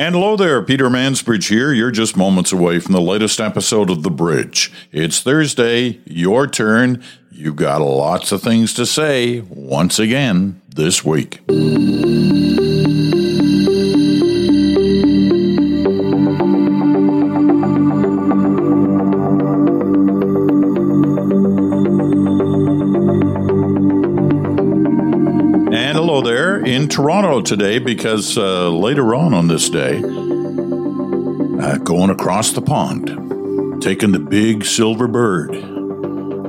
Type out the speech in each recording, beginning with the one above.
And hello there, Peter Mansbridge here. You're just moments away from the latest episode of The Bridge. It's Thursday, your turn. You've got lots of things to say once again this week. Toronto today because uh, later on on this day, uh, going across the pond, taking the big silver bird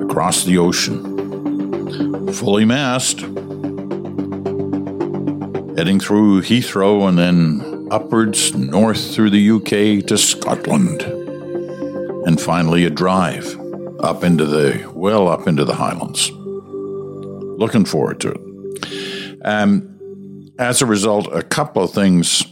across the ocean, fully masked, heading through Heathrow and then upwards north through the UK to Scotland, and finally a drive up into the well up into the Highlands. Looking forward to it. Um, as a result, a couple of things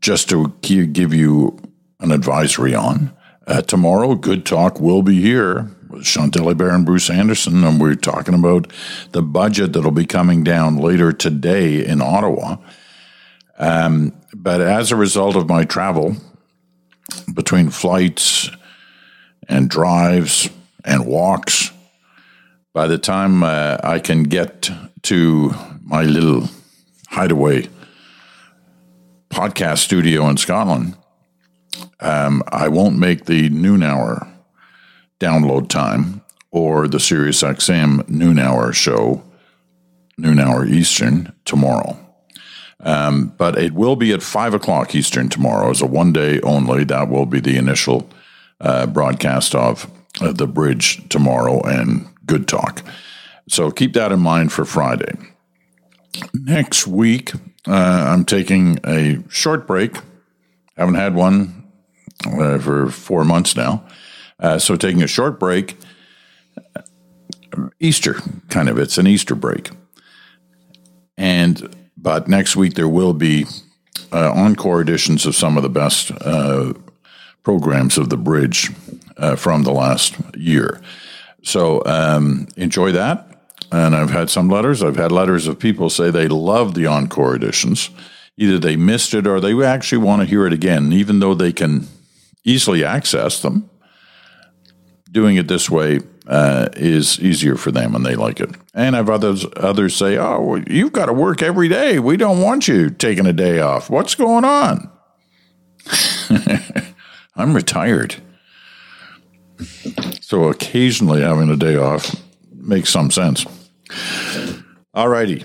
just to give you an advisory on. Uh, tomorrow, Good Talk will be here with Chantal Hébert and Bruce Anderson, and we're talking about the budget that'll be coming down later today in Ottawa. Um, but as a result of my travel between flights and drives and walks, by the time uh, I can get to my little hideaway podcast studio in Scotland, um, I won't make the noon hour download time or the Sirius XM noon hour show, noon hour Eastern tomorrow. Um, but it will be at five o'clock Eastern tomorrow as a one day only. That will be the initial uh, broadcast of uh, the bridge tomorrow and good talk. So keep that in mind for Friday. Next week, uh, I'm taking a short break. Haven't had one uh, for four months now. Uh, so taking a short break. Easter, kind of. It's an Easter break. And, but next week there will be uh, encore editions of some of the best uh, programs of the bridge uh, from the last year. So um, enjoy that. And I've had some letters. I've had letters of people say they love the encore editions. Either they missed it or they actually want to hear it again, even though they can easily access them. Doing it this way uh, is easier for them and they like it. And I've others others say, "Oh, well, you've got to work every day. We don't want you taking a day off. What's going on?" I'm retired. So occasionally having a day off makes some sense. All righty.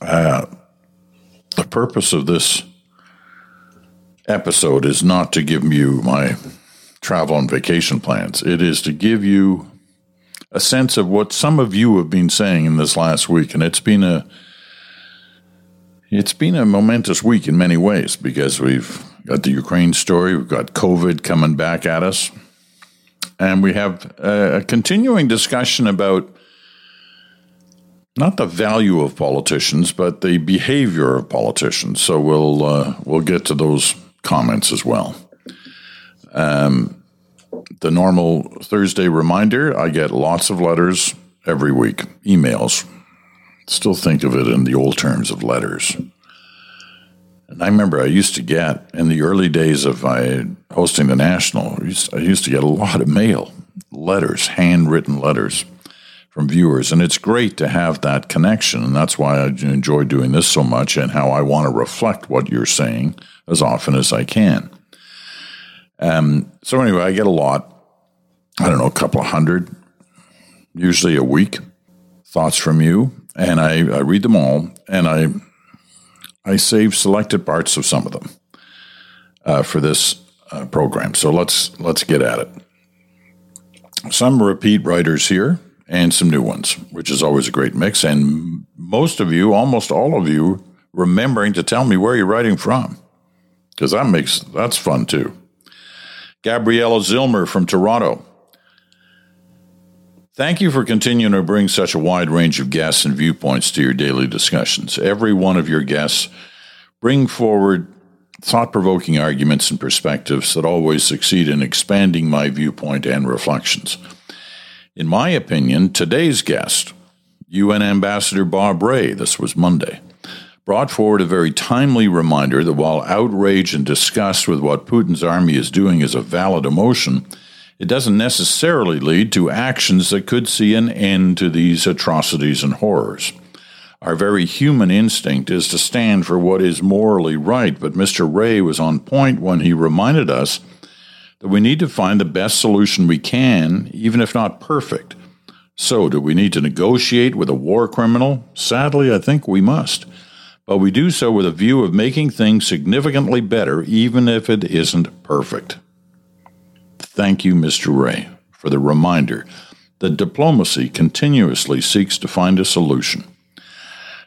Uh, the purpose of this episode is not to give you my travel and vacation plans. It is to give you a sense of what some of you have been saying in this last week, and it's been a it's been a momentous week in many ways because we've got the Ukraine story, we've got COVID coming back at us, and we have a continuing discussion about not the value of politicians, but the behavior of politicians. So we'll uh, we'll get to those comments as well. Um, the normal Thursday reminder: I get lots of letters every week, emails. Still think of it in the old terms of letters. And I remember I used to get in the early days of my hosting the national. I used, I used to get a lot of mail, letters, handwritten letters from viewers. And it's great to have that connection. And that's why I enjoy doing this so much and how I want to reflect what you're saying as often as I can. Um, so, anyway, I get a lot, I don't know, a couple of hundred, usually a week, thoughts from you. And I, I read them all and I, I save selected parts of some of them uh, for this uh, program. So let's let's get at it. Some repeat writers here and some new ones, which is always a great mix. And most of you, almost all of you, remembering to tell me where you're writing from, because that makes that's fun too. Gabriella Zilmer from Toronto. Thank you for continuing to bring such a wide range of guests and viewpoints to your daily discussions. Every one of your guests bring forward thought-provoking arguments and perspectives that always succeed in expanding my viewpoint and reflections. In my opinion, today's guest, UN Ambassador Bob Rae, this was Monday, brought forward a very timely reminder that while outrage and disgust with what Putin's army is doing is a valid emotion, it doesn't necessarily lead to actions that could see an end to these atrocities and horrors. Our very human instinct is to stand for what is morally right, but Mr. Rae was on point when he reminded us that we need to find the best solution we can, even if not perfect. So, do we need to negotiate with a war criminal? Sadly, I think we must. But we do so with a view of making things significantly better, even if it isn't perfect. Thank you, Mr. Rae, for the reminder that diplomacy continuously seeks to find a solution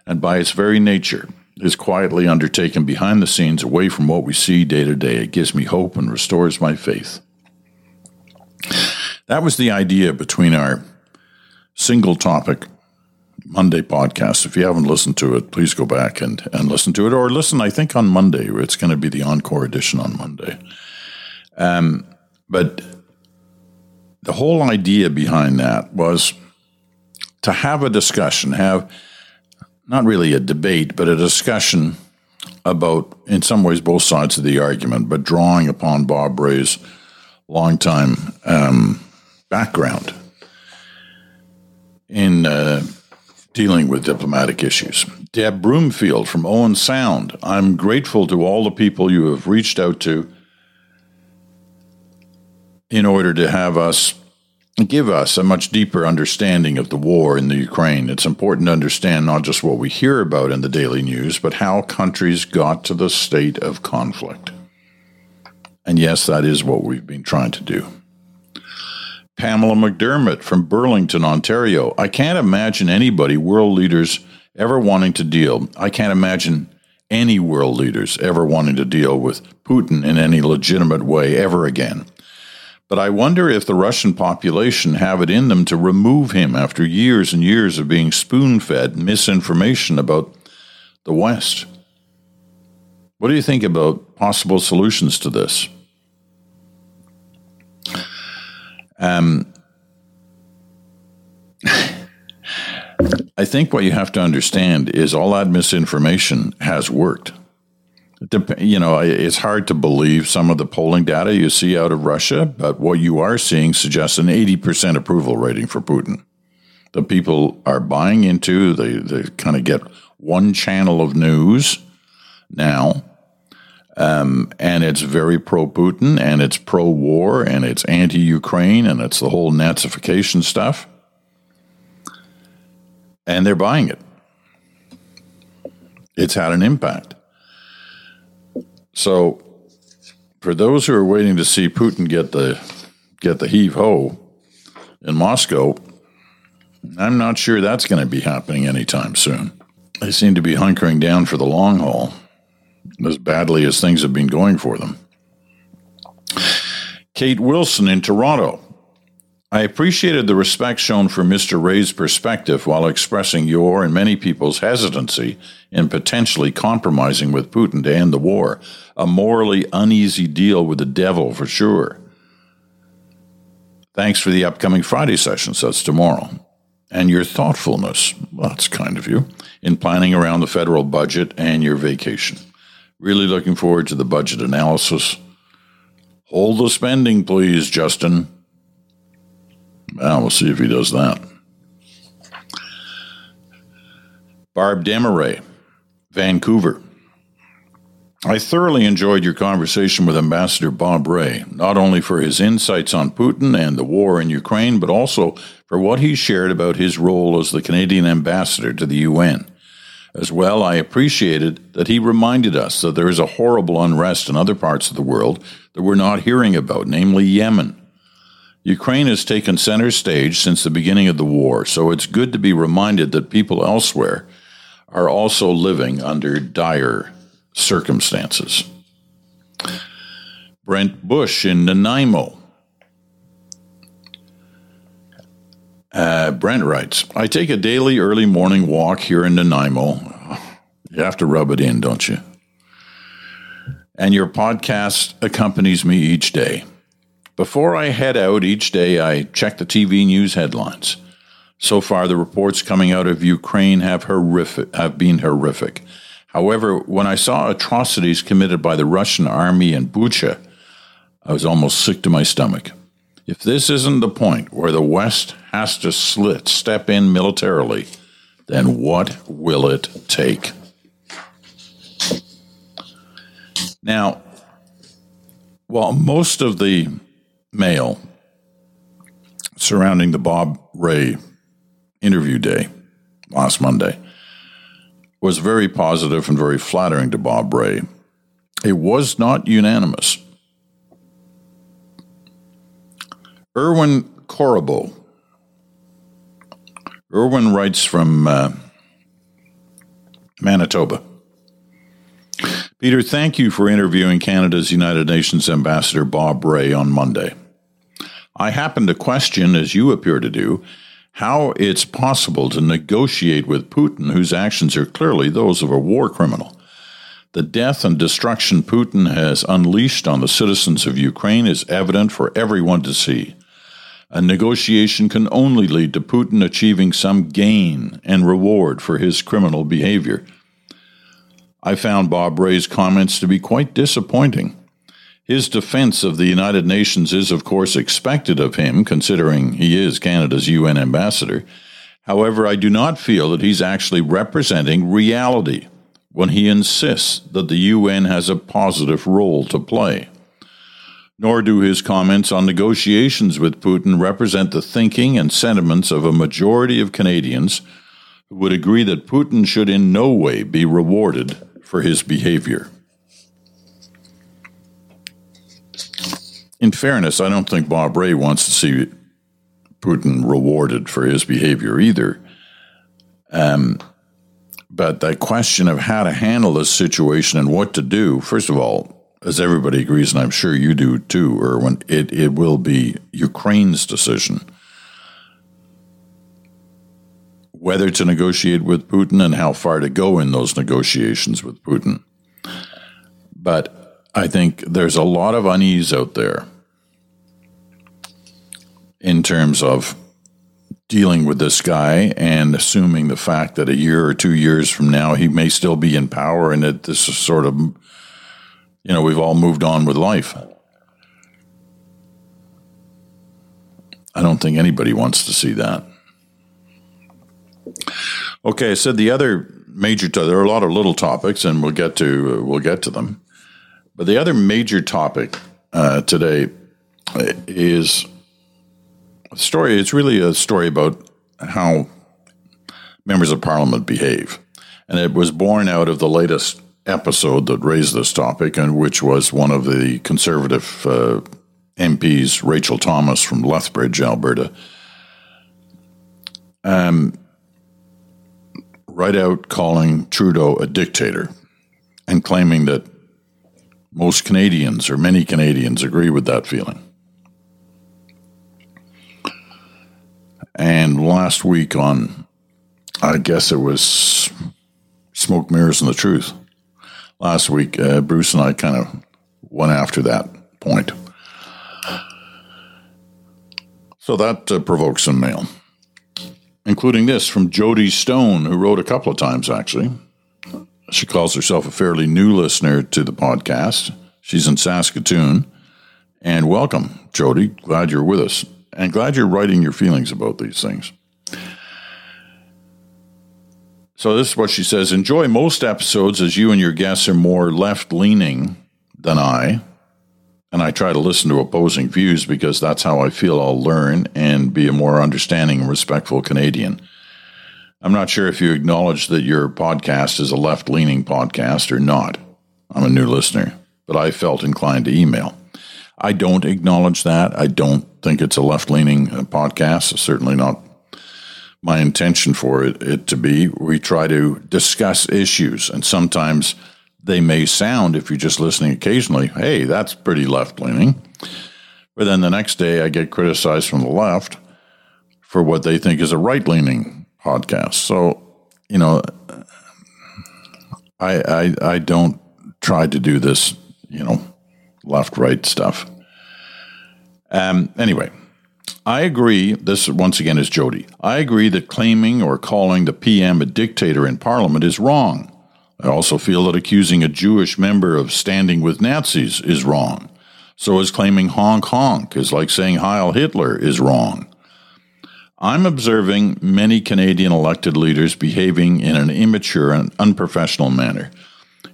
and by its very nature is quietly undertaken behind the scenes away from what we see day to day. It gives me hope and restores my faith. That was the idea between our single topic Monday podcast. If you haven't listened to it, please go back and, and listen to it, or listen, I think, on Monday. It's going to be the encore edition on Monday. Um, but the whole idea behind that was to have a discussion, have not really a debate, but a discussion about, in some ways, both sides of the argument, but drawing upon Bob Rae's longtime um, background in uh, dealing with diplomatic issues. Deb Broomfield from Owen Sound. I'm grateful to all the people you have reached out to in order to have us give us a much deeper understanding of the war in the Ukraine. It's important to understand not just what we hear about in the daily news, but how countries got to the state of conflict. And yes, that is what we've been trying to do. Pamela McDermott from Burlington, Ontario. I can't imagine anybody, world leaders, ever wanting to deal. I can't imagine any world leaders ever wanting to deal with Putin in any legitimate way ever again. But I wonder if the Russian population have it in them to remove him after years and years of being spoon fed misinformation about the West. What do you think about possible solutions to this? Um, I think what you have to understand is all that misinformation has worked you know, it's hard to believe some of the polling data you see out of Russia, but what you are seeing suggests an 80% approval rating for Putin. The people are buying into, they, they kind of get one channel of news now, um, and it's very pro Putin, and it's pro war, and it's anti Ukraine, and it's the whole Nazification stuff. And they're buying it. It's had an impact. So, for those who are waiting to see Putin get the get the heave ho in Moscow, I'm not sure that's going to be happening anytime soon. They seem to be hunkering down for the long haul, as badly as things have been going for them. Kate Wilson in Toronto. I appreciated the respect shown for Mr. Rae's perspective while expressing your and many people's hesitancy in potentially compromising with Putin to end the war. A morally uneasy deal with the devil for sure. Thanks for the upcoming Friday sessions. That's tomorrow. And your thoughtfulness, well, that's kind of you, in planning around the federal budget and your vacation. Really looking forward to the budget analysis. Hold the spending, please, Justin. Well, we'll see if he does that. Barb Demaray, Vancouver. I thoroughly enjoyed your conversation with Ambassador Bob Rae, not only for his insights on Putin and the war in Ukraine, but also for what he shared about his role as the Canadian ambassador to the UN. As well, I appreciated that he reminded us that there is a horrible unrest in other parts of the world that we're not hearing about, namely Yemen. Ukraine has taken center stage since the beginning of the war, so it's good to be reminded that people elsewhere are also living under dire circumstances. Brent Bush in Nanaimo. Uh, Brent writes, I take a daily early morning walk here in Nanaimo. You have to rub it in, don't you? And your podcast accompanies me each day. Before I head out each day, I check the TV news headlines. So far, the reports coming out of Ukraine have horrific, have been horrific. However, when I saw atrocities committed by the Russian army in Bucha, I was almost sick to my stomach. If this isn't the point where the West has to slit, step in militarily, then what will it take? Now, while most of the mail surrounding the Bob Rae interview day last Monday was very positive and very flattering to Bob Rae. It was not unanimous. Erwin Corribo. Irwin writes from uh, Manitoba. Peter, thank you for interviewing Canada's United Nations Ambassador Bob Rae on Monday. I happen to question, as you appear to do, how it's possible to negotiate with Putin, whose actions are clearly those of a war criminal. The death and destruction Putin has unleashed on the citizens of Ukraine is evident for everyone to see. A negotiation can only lead to Putin achieving some gain and reward for his criminal behavior. I found Bob Rae's comments to be quite disappointing. His defense of the United Nations is, of course, expected of him, considering he is Canada's UN ambassador. However, I do not feel that he's actually representing reality when he insists that the UN has a positive role to play. Nor do his comments on negotiations with Putin represent the thinking and sentiments of a majority of Canadians who would agree that Putin should in no way be rewarded for his behavior. In fairness, I don't think Bob Rae wants to see Putin rewarded for his behavior either. Um, but the question of how to handle this situation and what to do, first of all, as everybody agrees, and I'm sure you do too, Erwin, it, it will be Ukraine's decision whether to negotiate with Putin and how far to go in those negotiations with Putin. But I think there's a lot of unease out there in terms of dealing with this guy and assuming the fact that a year or two years from now he may still be in power and that this is sort of, you know, we've all moved on with life. I don't think anybody wants to see that. Okay, I said the other major. To- there are a lot of little topics, and we'll get to uh, we'll get to them. But the other major topic uh, today is story. It's really a story about how members of parliament behave. And it was born out of the latest episode that raised this topic, and which was one of the conservative uh, MPs, Rachael Thomas from Lethbridge, Alberta, um, right out calling Trudeau a dictator and claiming that most Canadians or many Canadians agree with that feeling. And last week on, I guess it was Smoke, Mirrors, and the Truth. Last week, uh, Bruce and I kind of went after that point. So that uh, provoked some mail, including this from Jody Stone, who wrote a couple of times actually. She calls herself a fairly new listener to the podcast. She's in Saskatoon. And welcome, Jody. Glad you're with us and glad you're writing your feelings about these things. So, this is what she says Enjoy most episodes as you and your guests are more left leaning than I. And I try to listen to opposing views because that's how I feel I'll learn and be a more understanding and respectful Canadian. I'm not sure if you acknowledge that your podcast is a left leaning podcast or not. I'm a new listener, but I felt inclined to email. I don't acknowledge that. I don't think it's a left leaning uh, podcast. It's certainly not my intention for it, it to be. We try to discuss issues, and sometimes they may sound, if you're just listening occasionally, hey, that's pretty left leaning. But then the next day, I get criticized from the left for what they think is a right leaning podcast. So, you know, I, I, I don't try to do this, you know, left right stuff. Um, anyway, I agree. This once again is Jody. I agree that claiming or calling the PM a dictator in Parliament is wrong. I also feel that accusing a Jewish member of standing with Nazis is wrong. So is claiming honk honk is like saying Heil Hitler is wrong. I'm observing many Canadian elected leaders behaving in an immature and unprofessional manner.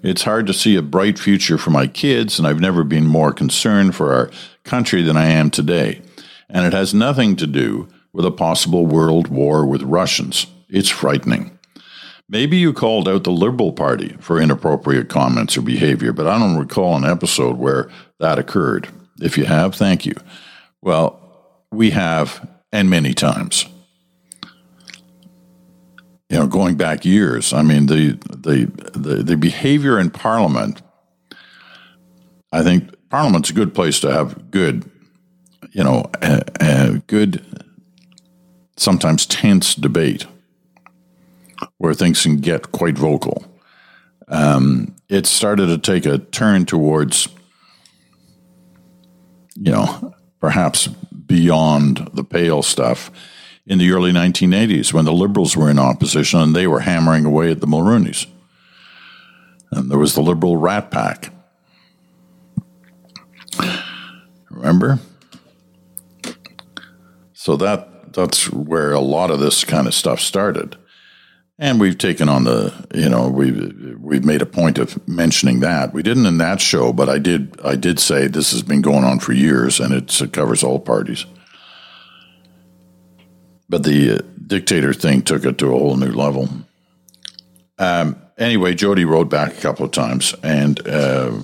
It's hard to see a bright future for my kids, and I've never been more concerned for our country than I am today. And it has nothing to do with a possible world war with Russians. It's frightening. Maybe you called out the Liberal Party for inappropriate comments or behavior, but I don't recall an episode where that occurred. If you have, thank you. Well, we have, and many times. You know, going back years, I mean, the, the, the, the behavior in Parliament, I think Parliament's a good place to have good, you know, good, sometimes tense debate where things can get quite vocal. Um, it started to take a turn towards, you know, perhaps beyond the pale stuff in the early 1980s when the Liberals were in opposition and they were hammering away at the Mulroney's. And there was the Liberal Rat Pack. Remember? So that that's where a lot of this kind of stuff started. And we've taken on the, you know, we've we've made a point of mentioning that. We didn't in that show, but I did. I did say this has been going on for years, and it covers all parties. But the uh, dictator thing took it to a whole new level. Um, anyway, Jody wrote back a couple of times, and uh,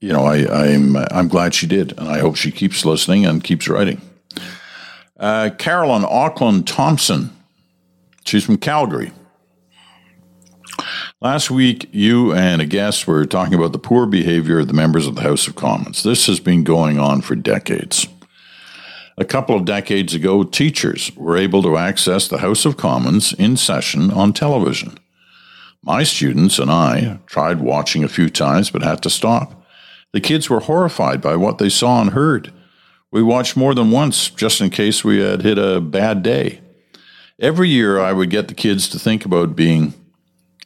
you know, I, I'm I'm glad she did, and I hope she keeps listening and keeps writing. Uh, Carolyn Auckland Thompson She's from Calgary. Last week, you and a guest were talking about the poor behavior of the members of the House of Commons. This has been going on for decades. A couple of decades ago, teachers were able to access the House of Commons in session on television. My students and I tried watching a few times but had to stop. The kids were horrified by what they saw and heard. We watched more than once just in case we had hit a bad day. Every year, I would get the kids to think about being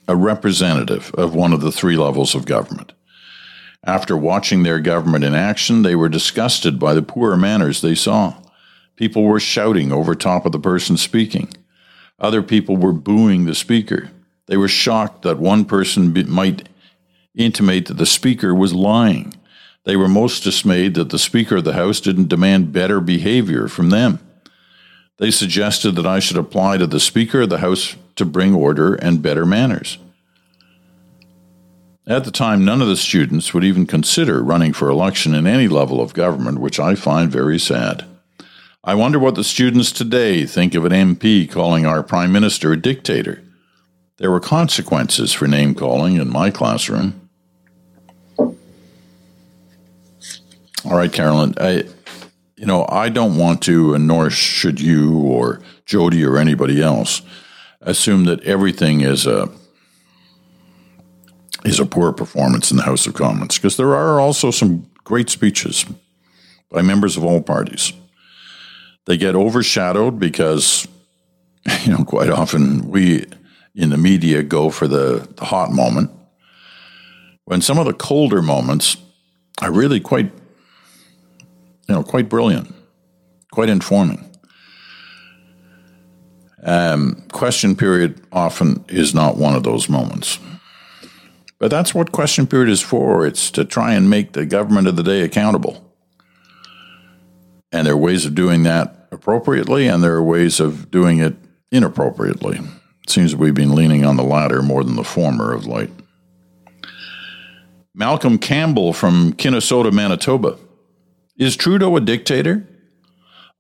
a representative of one of the three levels of government. After watching their government in action, they were disgusted by the poor manners they saw. People were shouting over top of the person speaking. Other people were booing the speaker. They were shocked that one person be- might intimate that the speaker was lying. They were most dismayed that the Speaker of the House didn't demand better behavior from them. They suggested that I should apply to the Speaker of the House to bring order and better manners. At the time, none of the students would even consider running for election in any level of government, which I find very sad. I wonder what the students today think of an MP calling our Prime Minister a dictator. There were consequences for name calling in my classroom. All right, Carolyn. I, you know, I don't want to, and nor should you or Jody or anybody else, assume that everything is a is a poor performance in the House of Commons because there are also some great speeches by members of all parties. They get overshadowed because, you know, quite often we in the media go for the, the hot moment. When some of the colder moments are really quite you know, quite brilliant, quite informing. Um, question period often is not one of those moments. But that's what question period is for. It's to try and make the government of the day accountable. And there are ways of doing that appropriately, and there are ways of doing it inappropriately. It seems we've been leaning on the latter more than the former of late. Malcolm Campbell from Minnedosa, Manitoba is Trudeau a dictator?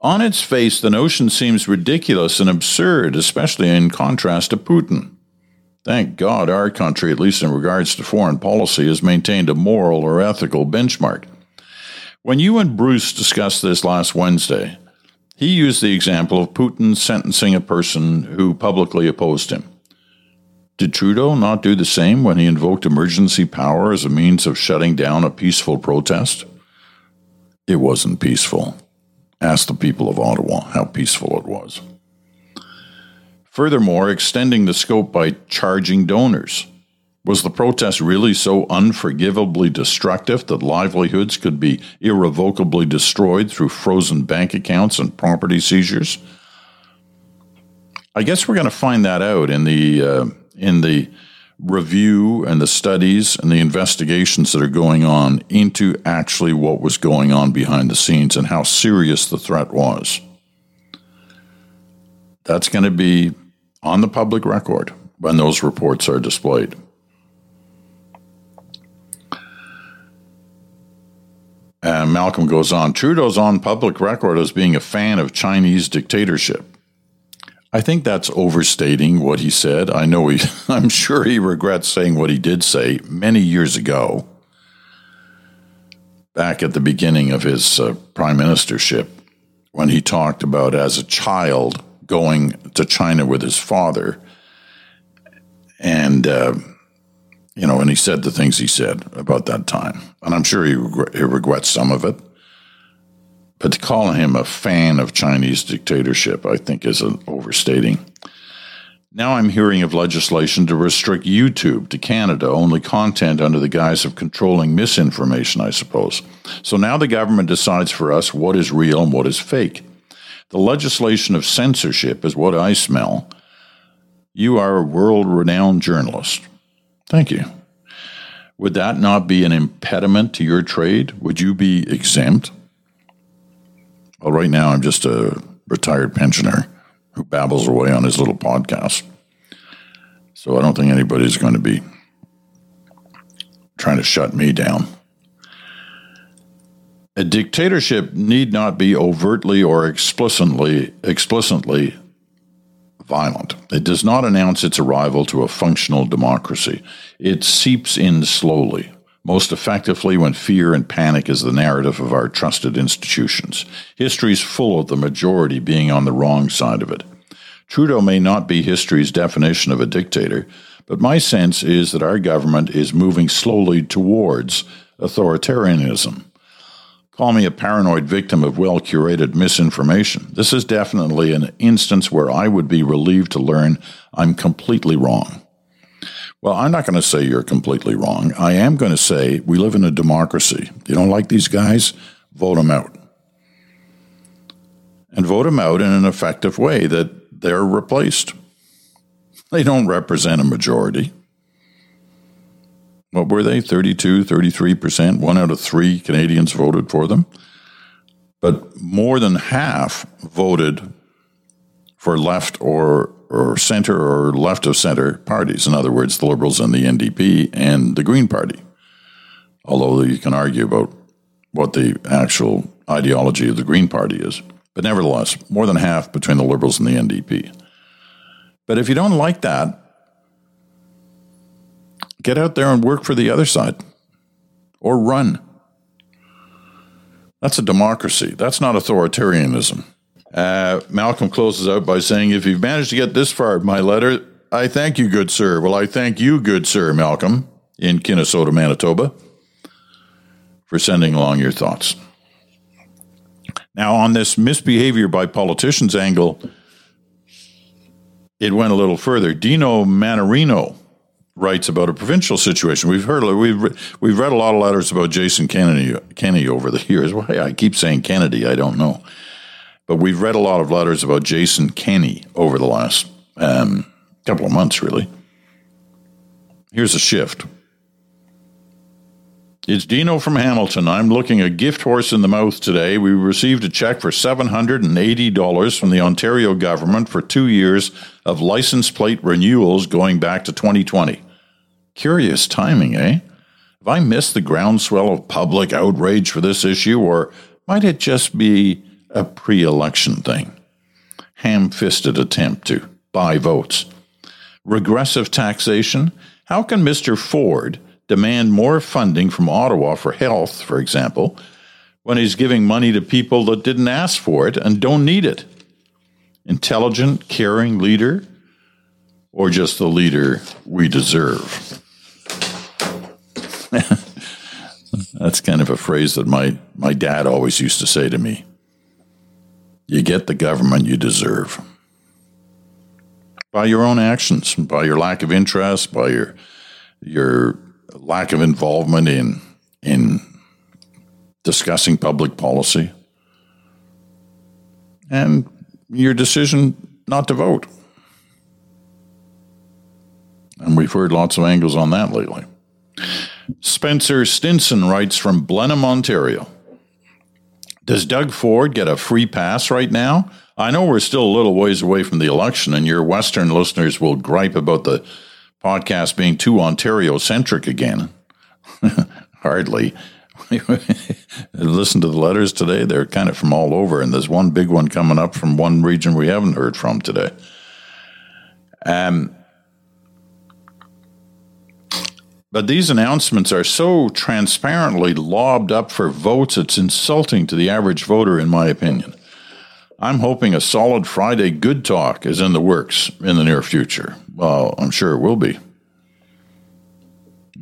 On its face, the notion seems ridiculous and absurd, especially in contrast to Putin. Thank God our country, at least in regards to foreign policy, has maintained a moral or ethical benchmark. When you and Bruce discussed this last Wednesday, he used the example of Putin sentencing a person who publicly opposed him. Did Trudeau not do the same when he invoked emergency power as a means of shutting down a peaceful protest? It wasn't peaceful. Ask the people of Ottawa how peaceful it was. Furthermore, extending the scope by charging donors. Was the protest really so unforgivably destructive that livelihoods could be irrevocably destroyed through frozen bank accounts and property seizures? I guess we're going to find that out in the uh, in the review and the studies and the investigations that are going on into actually what was going on behind the scenes and how serious the threat was. That's going to be on the public record when those reports are displayed. And Malcolm goes on Trudeau's on public record as being a fan of Chinese dictatorship. I think that's overstating what he said. I know he, I'm sure he regrets saying what he did say many years ago, back at the beginning of his uh, prime ministership, when he talked about as a child going to China with his father. And, uh, you know, and he said the things he said about that time. And I'm sure he, he regrets some of it. But to call him a fan of Chinese dictatorship, I think, is an overstating. Now I'm hearing of legislation to restrict YouTube to Canada, only content under the guise of controlling misinformation, I suppose. So now the government decides for us what is real and what is fake. The legislation of censorship is what I smell. You are a world renowned journalist. Thank you. Would that not be an impediment to your trade? Would you be exempt? Well, right now I'm just a retired pensioner who babbles away on his little podcast. So I don't think anybody's going to be trying to shut me down. A dictatorship need not be overtly or explicitly explicitly violent. It does not announce its arrival to a functional democracy. It seeps in slowly, most effectively when fear and panic is the narrative of our trusted institutions. History is full of the majority being on the wrong side of it. Trudeau may not be history's definition of a dictator, but my sense is that our government is moving slowly towards authoritarianism. Call me a paranoid victim of well curated misinformation. This is definitely an instance where I would be relieved to learn I'm completely wrong. Well, I'm not going to say you're completely wrong. I am going to say we live in a democracy. You don't like these guys? Vote them out. And vote them out in an effective way that they're replaced. They don't represent a majority what were they? 32, 33%. One out of three Canadians voted for them. But more than half voted for left or, or center or left of center parties. In other words, the Liberals and the NDP and the Green Party. Although you can argue about what the actual ideology of the Green Party is. But nevertheless, more than half between the Liberals and the NDP. But if you don't like that, Get out there and work for the other side or run. That's a democracy. That's not authoritarianism. Uh, Malcolm closes out by saying, If you've managed to get this far my letter, I thank you, good sir. Well, I thank you, good sir, Malcolm, in Minnedosa, Manitoba, for sending along your thoughts. Now, on this misbehavior by politicians angle, it went a little further. Dino Mannarino writes about a provincial situation. We've heard we've we've read a lot of letters about Jason Kennedy Kenney over the years. Why I keep saying Kennedy, I don't know, but we've read a lot of letters about Jason Kenney over the last um, couple of months. Really, here's a shift. It's Dino from Hamilton. I'm looking a gift horse in the mouth today. We received a check for $780 from the Ontario government for two years of license plate renewals going back to 2020. Curious timing, eh? Have I missed the groundswell of public outrage for this issue, or might it just be a pre election thing? Ham fisted attempt to buy votes. Regressive taxation? How can Mr. Ford demand more funding from Ottawa for health, for example, when he's giving money to people that didn't ask for it and don't need it? Intelligent, caring leader, or just the leader we deserve? That's kind of a phrase that my, my dad always used to say to me. You get the government you deserve. by your own actions, by your lack of interest, by your your lack of involvement in in discussing public policy, and your decision not to vote. And we've heard lots of angles on that lately. Spencer Stinson writes from Blenheim, Ontario. Does Doug Ford get a free pass right now? I know we're still a little ways away from the election, and your Western listeners will gripe about the podcast being too Ontario centric again. Hardly. Listen to the letters today. They're kind of from all over, and there's one big one coming up from one region we haven't heard from today. Um, but these announcements are so transparently lobbed up for votes, it's insulting to the average voter, in my opinion. I'm hoping a solid Friday good talk is in the works in the near future. Well, I'm sure it will be.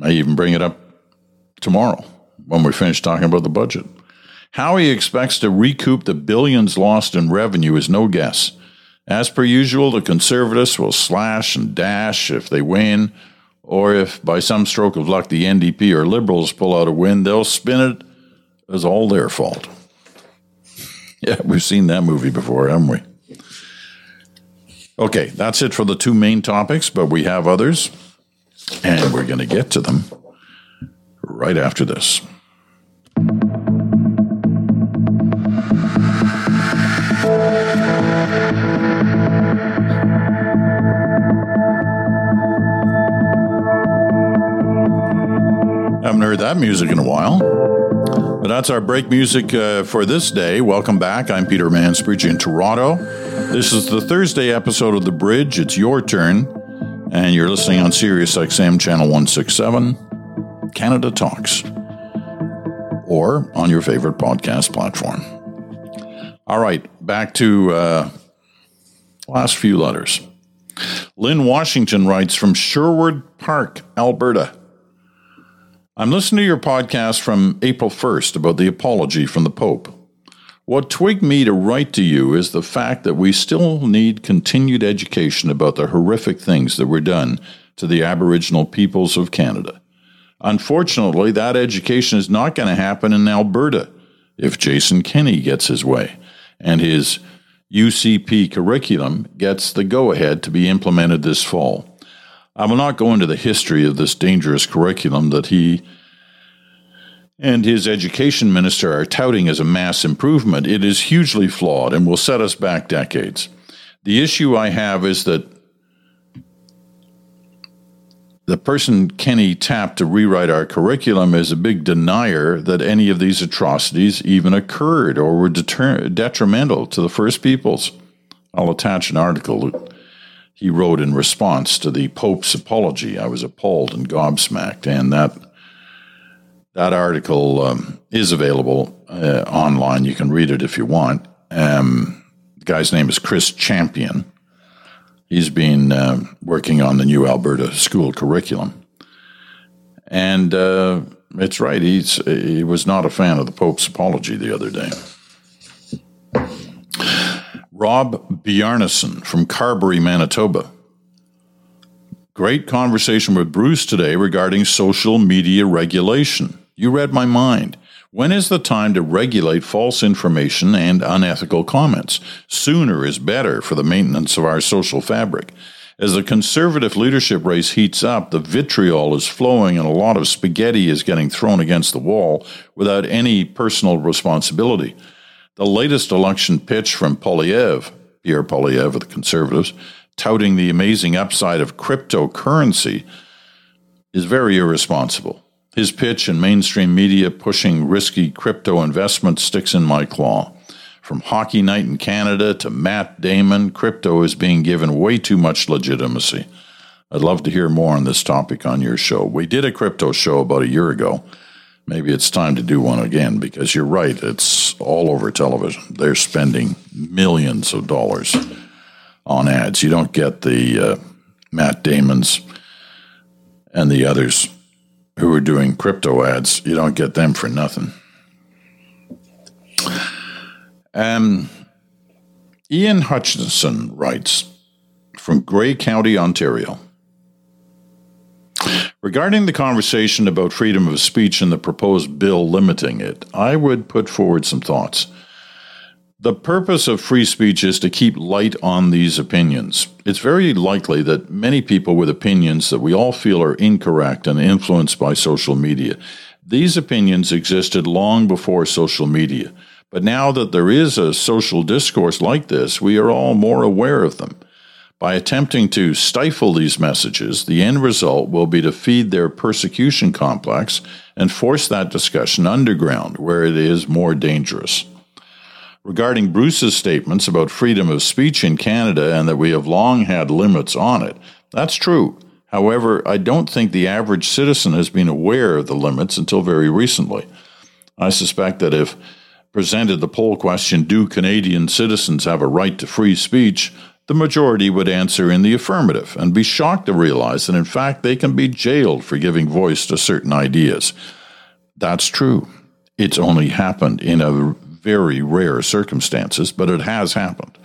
I even bring it up tomorrow when we finish talking about the budget. How he expects to recoup the billions lost in revenue is no guess. As per usual, the conservatives will slash and dash if they win or if by some stroke of luck the NDP or Liberals pull out a win, they'll spin it as all their fault. Yeah, we've seen that movie before, haven't we? Okay, that's it for the two main topics, but we have others, and we're going to get to them right after this. Haven't heard that music in a while. But that's our break music uh, for this day. Welcome back. I'm Peter Mansbridge in Toronto. This is the Thursday episode of The Bridge. It's your turn, and you're listening on Sirius XM Channel 167, Canada Talks, or on your favorite podcast platform. All right, back to uh, last few letters. Lynn Washington writes from Sherwood Park, Alberta. I'm listening to your podcast from April 1st about the apology from the Pope. What twigged me to write to you is the fact that we still need continued education about the horrific things that were done to the Aboriginal peoples of Canada. Unfortunately, that education is not going to happen in Alberta if Jason Kenney gets his way and his UCP curriculum gets the go ahead to be implemented this fall. I will not go into the history of this dangerous curriculum that he and his education minister are touting as a mass improvement. It is hugely flawed and will set us back decades. The issue I have is that the person Kenney tapped to rewrite our curriculum is a big denier that any of these atrocities even occurred or were deter- detrimental to the First Peoples. I'll attach an article he wrote in response to the Pope's apology. I was appalled and gobsmacked, and that that article um, is available uh, online. You can read it if you want. Um, the guy's name is Chris Champion. He's been uh, working on the new Alberta school curriculum, and uh, it's right. He's he was not a fan of the Pope's apology the other day. Rob Bjarnason from Carberry, Manitoba. Great conversation with Bruce today regarding social media regulation. You read my mind. When is the time to regulate false information and unethical comments? Sooner is better for the maintenance of our social fabric. As the conservative leadership race heats up, the vitriol is flowing and a lot of spaghetti is getting thrown against the wall without any personal responsibility. The latest election pitch from Poilievre, Pierre Poilievre of the Conservatives, touting the amazing upside of cryptocurrency, is very irresponsible. His pitch and mainstream media pushing risky crypto investment sticks in my claw. From Hockey Night in Canada to Matt Damon, crypto is being given way too much legitimacy. I'd love to hear more on this topic on your show. We did a crypto show about a year ago maybe it's time to do one again because you're right. It's all over television. They're spending millions of dollars on ads. You don't get the uh, Matt Damons and the others who are doing crypto ads. You don't get them for nothing. Um, Ian Hutchinson writes from Grey County, Ontario. Regarding the conversation about freedom of speech and the proposed bill limiting it, I would put forward some thoughts. The purpose of free speech is to keep light on these opinions. It's very likely that many people with opinions that we all feel are incorrect and influenced by social media. These opinions existed long before social media, but now that there is a social discourse like this, we are all more aware of them. By attempting to stifle these messages, the end result will be to feed their persecution complex and force that discussion underground where it is more dangerous. Regarding Bruce's statements about freedom of speech in Canada and that we have long had limits on it, that's true. However, I don't think the average citizen has been aware of the limits until very recently. I suspect that if presented the poll question, Do Canadian citizens have a right to free speech? The majority would answer in the affirmative and be shocked to realize that, in fact, they can be jailed for giving voice to certain ideas. That's true. It's only happened in a very rare circumstances, but it has happened.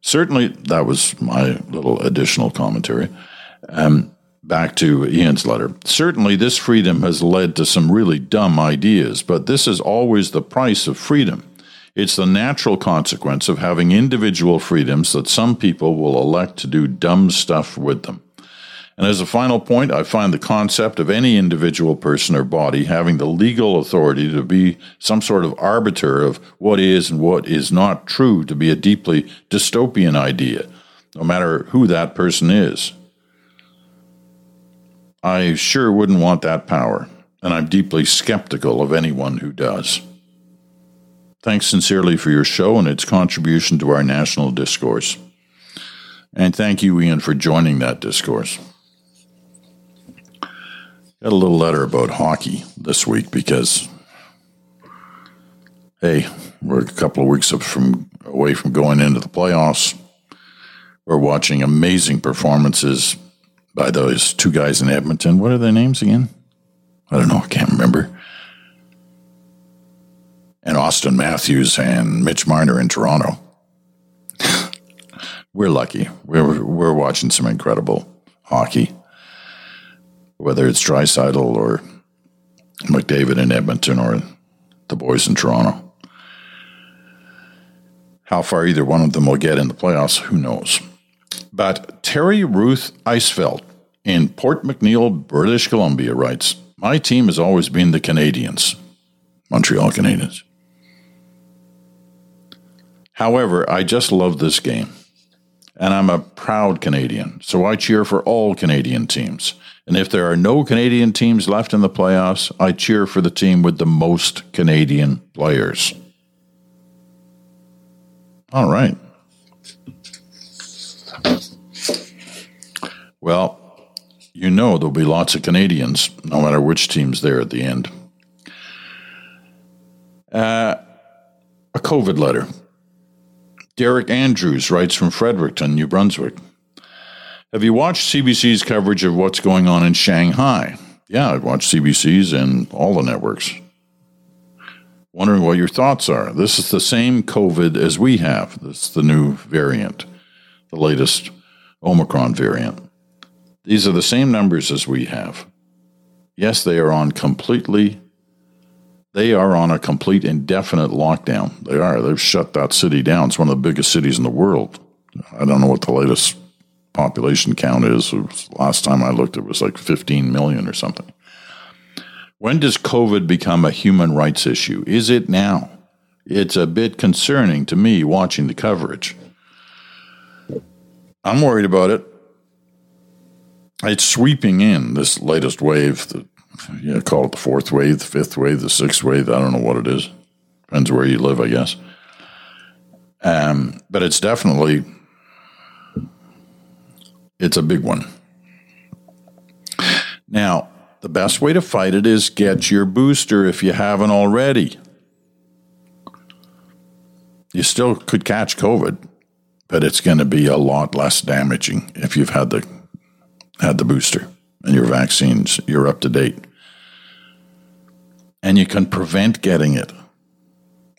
Certainly, that was my little additional commentary. Um, back to Ian's letter. Certainly, this freedom has led to some really dumb ideas, but this is always the price of freedom. It's the natural consequence of having individual freedoms that some people will elect to do dumb stuff with them. And as a final point, I find the concept of any individual person or body having the legal authority to be some sort of arbiter of what is and what is not true to be a deeply dystopian idea, no matter who that person is. I sure wouldn't want that power, and I'm deeply skeptical of anyone who does. Thanks sincerely for your show and its contribution to our national discourse. And thank you, Ian, for joining that discourse. Got a little letter about hockey this week because, hey, we're a couple of weeks from away from going into the playoffs. We're watching amazing performances by those two guys in Edmonton. What are their names again? I don't know. I can't remember. And Auston Matthews and Mitch Marner in Toronto. we're lucky. We're, we're watching some incredible hockey whether it's Draisaitl or McDavid in Edmonton or the boys in Toronto. How far either one of them will get in the playoffs, who knows? But Terry Ruth Eisfeld in Port McNeill, British Columbia writes My team has always been the Canadiens, Montreal Canadiens. However, I just love this game. And I'm a proud Canadian, so I cheer for all Canadian teams. And if there are no Canadian teams left in the playoffs, I cheer for the team with the most Canadian players. All right. Well, you know there'll be lots of Canadians, no matter which team's there at the end. Uh, a COVID letter. Derek Andrews writes from Fredericton, New Brunswick. Have you watched CBC's coverage of what's going on in Shanghai? Yeah, I've watched CBC's and all the networks. Wondering what your thoughts are. This is the same COVID as we have. This is the new variant, the latest Omicron variant. These are the same numbers as we have. Yes, they are on completely they are on a complete indefinite lockdown. They are. They've shut that city down. It's one of the biggest cities in the world. I don't know what the latest population count is. Last time I looked, it was like 15 million or something. When does COVID become a human rights issue? Is it now? It's a bit concerning to me watching the coverage. I'm worried about it. It's sweeping in this latest wave. The, yeah, call it the fourth wave, the fifth wave, the sixth wave. I don't know what it is. Depends where you live, I guess. Um, but it's definitely it's a big one. Now, the best way to fight it is get your booster if you haven't already. You still could catch COVID, but it's going to be a lot less damaging if you've had the had the booster and your vaccines, you're up to date. And you can prevent getting it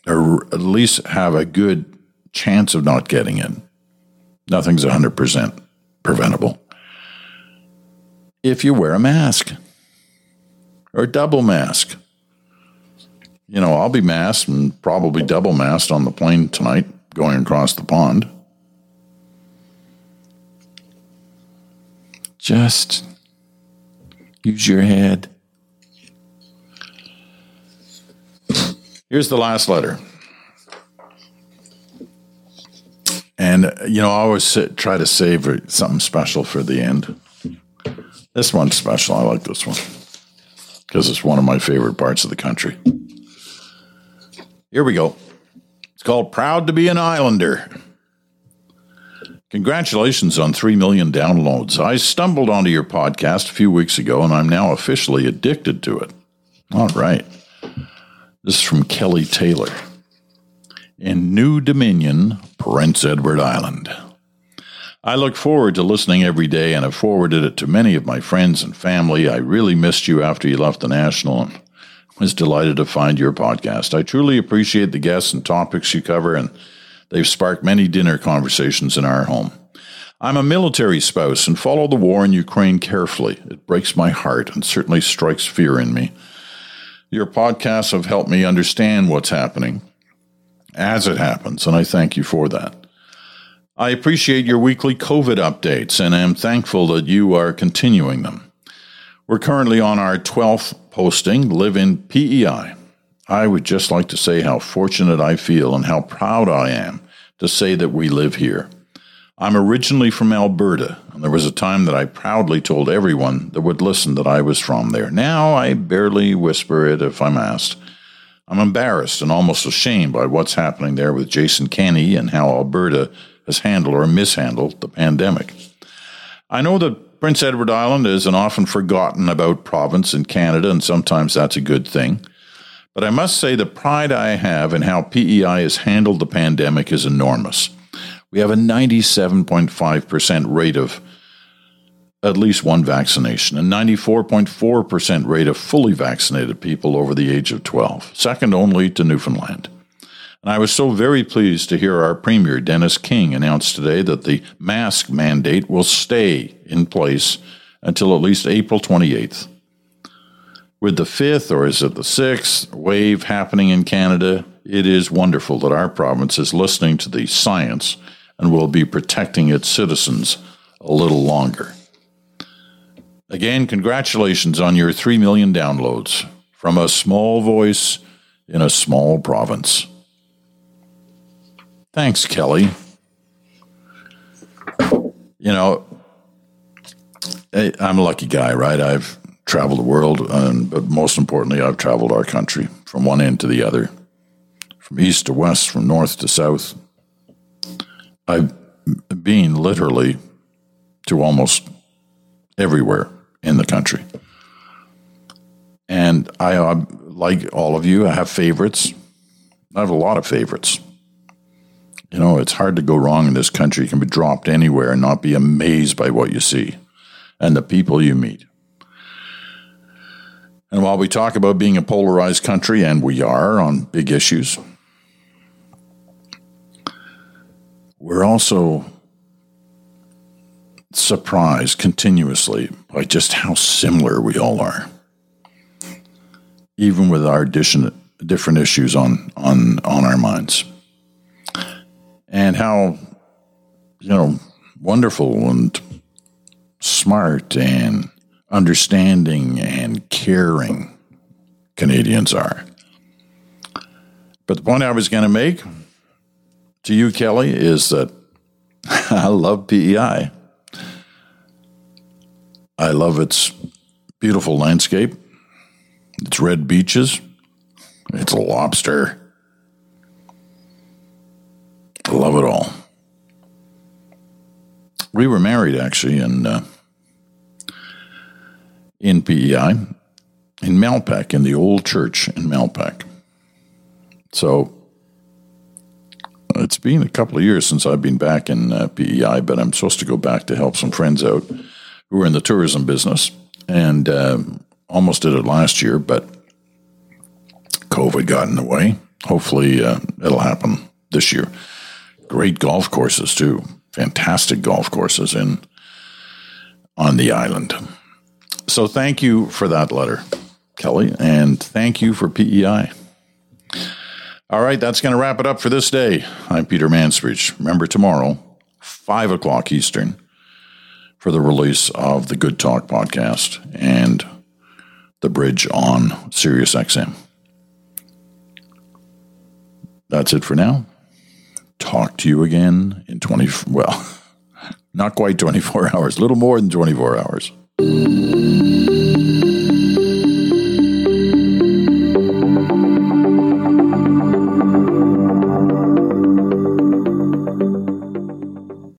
or at least have a good chance of not getting it. Nothing's 100%. preventable if you wear a mask or double mask. You know, I'll be masked and probably double masked on the plane tonight going across the pond. Just use your head. Here's the last letter. And, you know, I always try to save something special for the end. This one's special. I like this one because it's one of my favorite parts of the country. Here we go. It's called Proud to be an Islander. Congratulations on 3 million downloads. I stumbled onto your podcast a few weeks ago and I'm now officially addicted to it. All right. This is from Kelly Taylor in New Dominion, Prince Edward Island. I look forward to listening every day and have forwarded it to many of my friends and family. I really missed you after you left the National and was delighted to find your podcast. I truly appreciate the guests and topics you cover, and they've sparked many dinner conversations in our home. I'm a military spouse and follow the war in Ukraine carefully. It breaks my heart and certainly strikes fear in me. Your podcasts have helped me understand what's happening as it happens, and I thank you for that. I appreciate your weekly COVID updates and am thankful that you are continuing them. We're currently on our 12th posting, Live in PEI. I would just like to say how fortunate I feel and how proud I am to say that we live here. I'm originally from Alberta, and there was a time that I proudly told everyone that would listen that I was from there. Now I barely whisper it if I'm asked. I'm embarrassed and almost ashamed by what's happening there with Jason Kenney and how Alberta has handled or mishandled the pandemic. I know that Prince Edward Island is an often forgotten about province in Canada, and sometimes that's a good thing. But I must say the pride I have in how PEI has handled the pandemic is enormous. We have a 97.5% rate of at least one vaccination, a 94.4% rate of fully vaccinated people over the age of 12, second only to Newfoundland. And I was so very pleased to hear our Premier, Dennis King, announce today that the mask mandate will stay in place until at least April 28th. With the fifth, or is it the sixth, wave happening in Canada, it is wonderful that our province is listening to the science and will be protecting its citizens a little longer. Again, congratulations on your 3 million downloads from a small voice in a small province. Thanks, Kelly. You know, eh, I'm a lucky guy, right? I've traveled the world, and, but most importantly, I've traveled our country from one end to the other, from east to west, from north to south. I've been literally to almost everywhere in the country. And I, like all of you, I have favorites. I have a lot of favorites. You know, it's hard to go wrong in this country. You can be dropped anywhere and not be amazed by what you see and the people you meet. And while we talk about being a polarized country, and we are on big issues, we're also surprised continuously by just how similar we all are, even with our different issues on, on, on our minds and how you know wonderful and smart and understanding and caring Canadians are. But the point I was going to make to you, Kelly, is that I love PEI. I love its beautiful landscape, its red beaches, its lobster I Love it all. We were married actually in uh, in PEI in Malpeque in the old church in Malpeque. So it's been a couple of years since I've been back in uh, PEI, but I'm supposed to go back to help some friends out who are in the tourism business, and uh, almost did it last year, but COVID got in the way. Hopefully, uh, it'll happen this year great golf courses too. Fantastic golf courses in on the island. So thank you for that letter, Kelly, and thank you for PEI. All right, that's going to wrap it up for this day. I'm Peter Mansbridge. Remember tomorrow, 5 o'clock Eastern, for the release of the Good Talk podcast and the bridge on Sirius XM. That's it for now. Talk to you again in 20, well, not quite 24 hours, a little more than 24 hours.